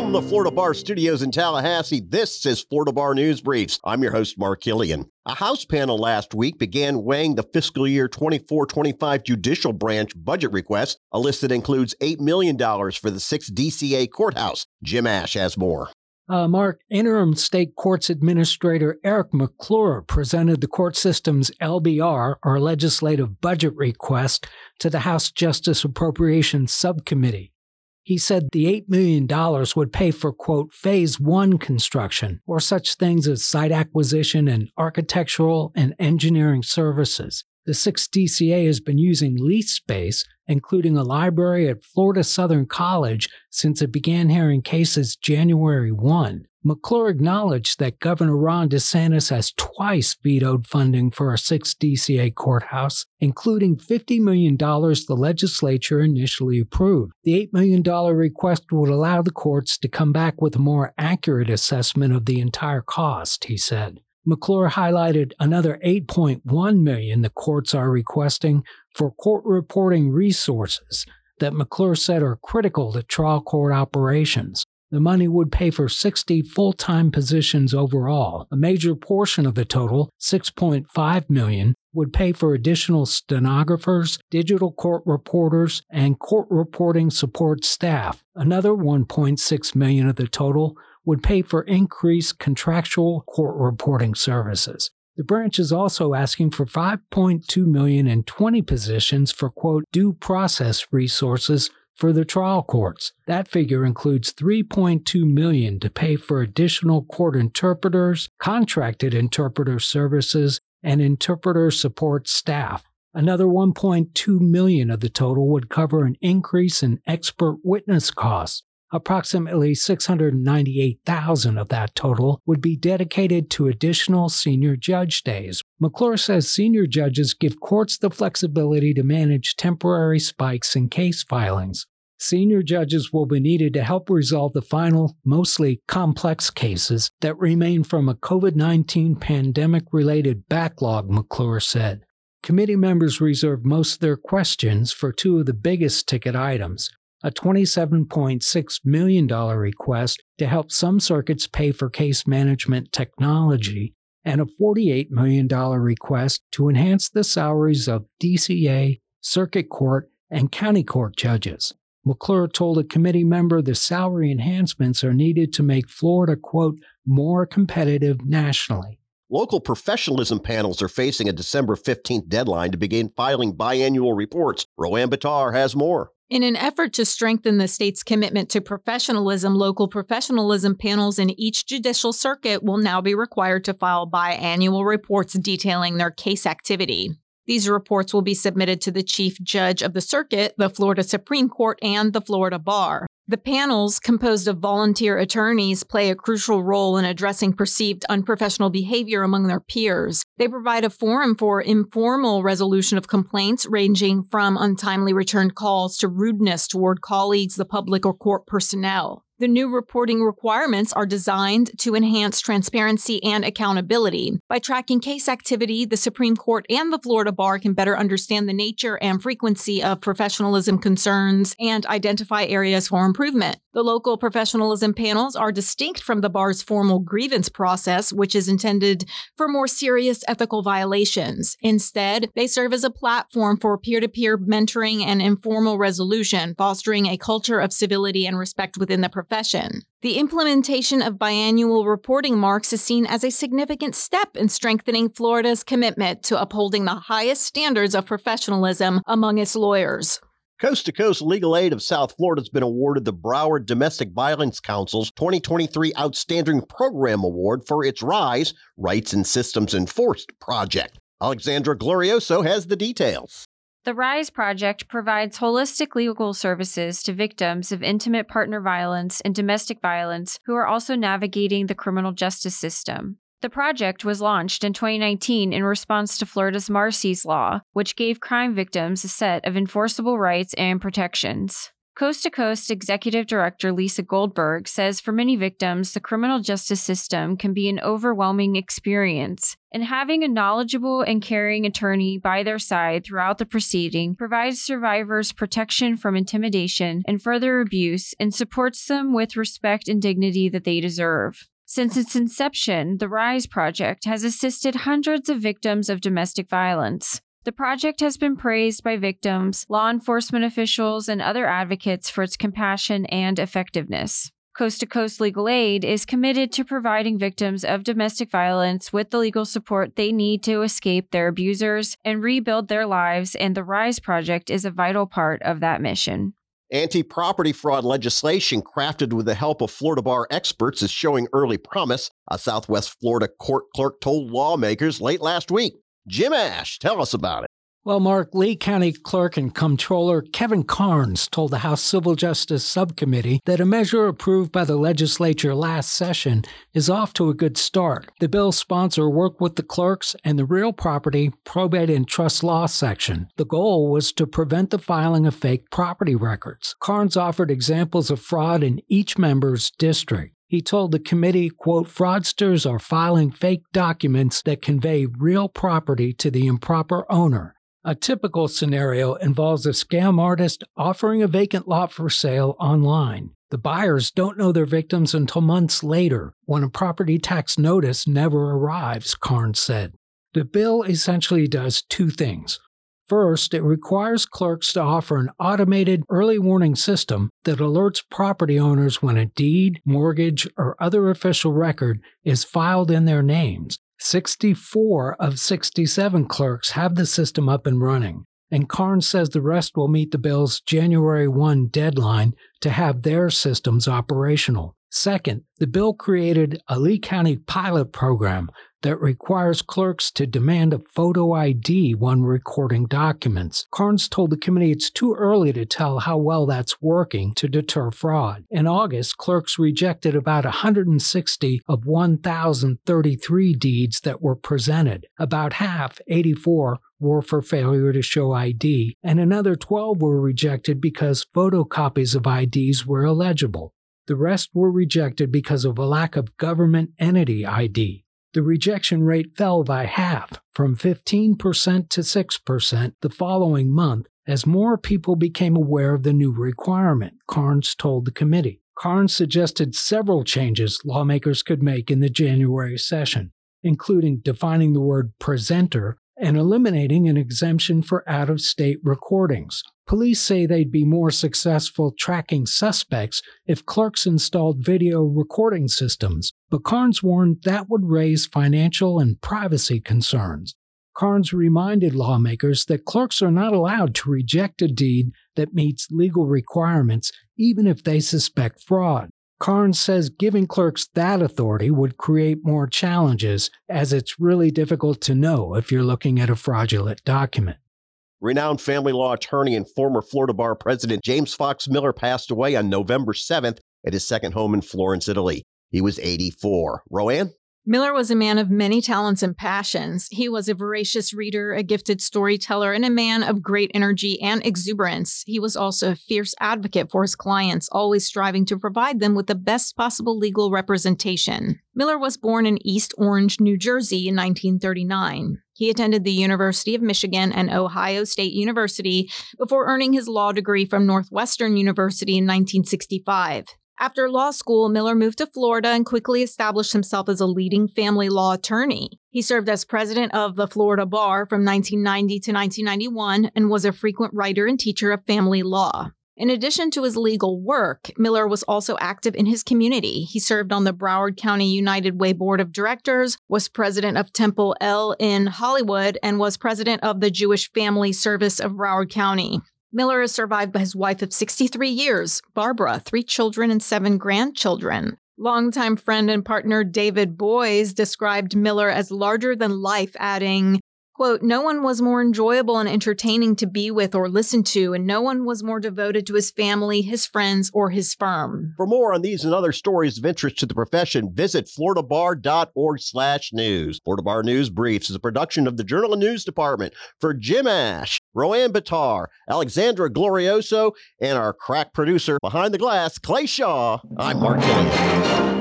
From the Florida Bar Studios in Tallahassee, this is Florida Bar News Briefs. I'm your host, Mark Killian. A House panel last week began weighing the fiscal year 24 25 judicial branch budget request, a list that includes $8 million for the 6th DCA courthouse. Jim Ash has more. Uh, Mark, interim state courts administrator Eric Maclure presented the court system's LBR, or legislative budget request, to the House Justice Appropriations Subcommittee. He said the $8 million would pay for, quote, phase one construction, or such things as site acquisition and architectural and engineering services. The 6th DCA has been using lease space, including a library at Florida Southern College, since it began hearing cases January 1. Maclure acknowledged that Governor Ron DeSantis has twice vetoed funding for a 6th DCA courthouse, including $50 million the legislature initially approved. The $8 million request would allow the courts to come back with a more accurate assessment of the entire cost, he said. Maclure highlighted another 8.1 million the courts are requesting for court reporting resources that Maclure said are critical to trial court operations. The money would pay for 60 full-time positions overall. A major portion of the total, 6.5 million, would pay for additional stenographers, digital court reporters, and court reporting support staff. Another 1.6 million of the total would pay for increased contractual court reporting services. The branch is also asking for 5.2 million in 20 positions for quote due process resources for the trial courts. That figure includes 3.2 million to pay for additional court interpreters, contracted interpreter services, and interpreter support staff. Another 1.2 million of the total would cover an increase in expert witness costs. Approximately 698,000 of that total would be dedicated to additional senior judge days. Maclure says senior judges give courts the flexibility to manage temporary spikes in case filings. Senior judges will be needed to help resolve the final, mostly complex cases that remain from a COVID 19 pandemic related backlog, Maclure said. Committee members reserved most of their questions for two of the biggest ticket items a $27.6 million request to help some circuits pay for case management technology, and a $48 million request to enhance the salaries of DCA, circuit court, and county court judges. Maclure told a committee member the salary enhancements are needed to make Florida, quote, more competitive nationally. Local professionalism panels are facing a December 15th deadline to begin filing biannual reports. Roanne Batar has more. In an effort to strengthen the state's commitment to professionalism, local professionalism panels in each judicial circuit will now be required to file biannual reports detailing their case activity. These reports will be submitted to the chief judge of the circuit, the Florida Supreme Court, and the Florida Bar. The panels, composed of volunteer attorneys, play a crucial role in addressing perceived unprofessional behavior among their peers. They provide a forum for informal resolution of complaints ranging from untimely returned calls to rudeness toward colleagues, the public, or court personnel. The new reporting requirements are designed to enhance transparency and accountability. By tracking case activity, the Supreme Court and the Florida Bar can better understand the nature and frequency of professionalism concerns and identify areas for improvement. The local professionalism panels are distinct from the bar's formal grievance process, which is intended for more serious ethical violations. Instead, they serve as a platform for peer to peer mentoring and informal resolution, fostering a culture of civility and respect within the profession. The implementation of biannual reporting marks is seen as a significant step in strengthening Florida's commitment to upholding the highest standards of professionalism among its lawyers. Coast to Coast Legal Aid of South Florida has been awarded the Broward Domestic Violence Council's 2023 Outstanding Program Award for its RISE Rights and Systems Enforced project. Alexandra Glorioso has the details. The RISE project provides holistic legal services to victims of intimate partner violence and domestic violence who are also navigating the criminal justice system. The project was launched in 2019 in response to Florida's Marsy's Law, which gave crime victims a set of enforceable rights and protections. Coast to Coast Executive Director Lisa Goldberg says for many victims, the criminal justice system can be an overwhelming experience, and having a knowledgeable and caring attorney by their side throughout the proceeding provides survivors protection from intimidation and further abuse and supports them with respect and dignity that they deserve. Since its inception, the RISE project has assisted hundreds of victims of domestic violence. The project has been praised by victims, law enforcement officials, and other advocates for its compassion and effectiveness. Coast to Coast Legal Aid is committed to providing victims of domestic violence with the legal support they need to escape their abusers and rebuild their lives, and the RISE project is a vital part of that mission. Anti property fraud legislation crafted with the help of Florida bar experts is showing early promise, a Southwest Florida court clerk told lawmakers late last week. Jim Ash, tell us about it. Well, Mark, Lee County Clerk and Comptroller Kevin Karnes told the House Civil Justice Subcommittee that a measure approved by the legislature last session is off to a good start. The bill's sponsor worked with the clerks and the real property, probate, and trust law section. The goal was to prevent the filing of fake property records. Karnes offered examples of fraud in each member's district. He told the committee, quote, fraudsters are filing fake documents that convey real property to the improper owner. A typical scenario involves a scam artist offering a vacant lot for sale online. The buyers don't know their victims until months later, when a property tax notice never arrives, Karnes said. The bill essentially does two things. First, it requires clerks to offer an automated early warning system that alerts property owners when a deed, mortgage, or other official record is filed in their names 64 of 67 clerks have the system up and running, and Karnes says the rest will meet the bill's January 1 deadline to have their systems operational. Second, the bill created a Lee County pilot program that requires clerks to demand a photo ID when recording documents. Karnes told the committee it's too early to tell how well that's working to deter fraud. In August, clerks rejected about 160 of 1,033 deeds that were presented. About half, 84, were for failure to show ID, and another 12 were rejected because photocopies of IDs were illegible. The rest were rejected because of a lack of government entity ID. The rejection rate fell by half, from 15% to 6% the following month, as more people became aware of the new requirement, Karnes told the committee. Karnes suggested several changes lawmakers could make in the January session, including defining the word presenter and eliminating an exemption for out of state recordings. Police say they'd be more successful tracking suspects if clerks installed video recording systems, but Karnes warned that would raise financial and privacy concerns. Karnes reminded lawmakers that clerks are not allowed to reject a deed that meets legal requirements, even if they suspect fraud. Karnes says giving clerks that authority would create more challenges, as it's really difficult to know if you're looking at a fraudulent document. Renowned family law attorney and former Florida Bar President James Fox Miller passed away on November 7th at his second home in Florence, Italy. He was 84. Roanne? Miller was a man of many talents and passions. He was a voracious reader, a gifted storyteller, and a man of great energy and exuberance. He was also a fierce advocate for his clients, always striving to provide them with the best possible legal representation. Miller was born in East Orange, New Jersey in 1939. He attended the University of Michigan and Ohio State University before earning his law degree from Northwestern University in 1965. After law school, Miller moved to Florida and quickly established himself as a leading family law attorney. He served as president of the Florida Bar from 1990 to 1991 and was a frequent writer and teacher of family law. In addition to his legal work, Miller was also active in his community. He served on the Broward County United Way Board of Directors, was president of Temple L in Hollywood, and was president of the Jewish Family Service of Broward County. Miller is survived by his wife of 63 years, Barbara, three children and seven grandchildren. Longtime friend and partner David Boies described Miller as larger than life, adding, Quote, no one was more enjoyable and entertaining to be with or listen to, and no one was more devoted to his family, his friends, or his firm. For more on these and other stories of interest to the profession, visit floridabar.org slash news. Florida Bar News Briefs is a production of the Journal and News Department. For Jim Ash, Roanne Batar, Alexandra Glorioso, and our crack producer behind the glass, Clay Shaw, I'm Mark Killian.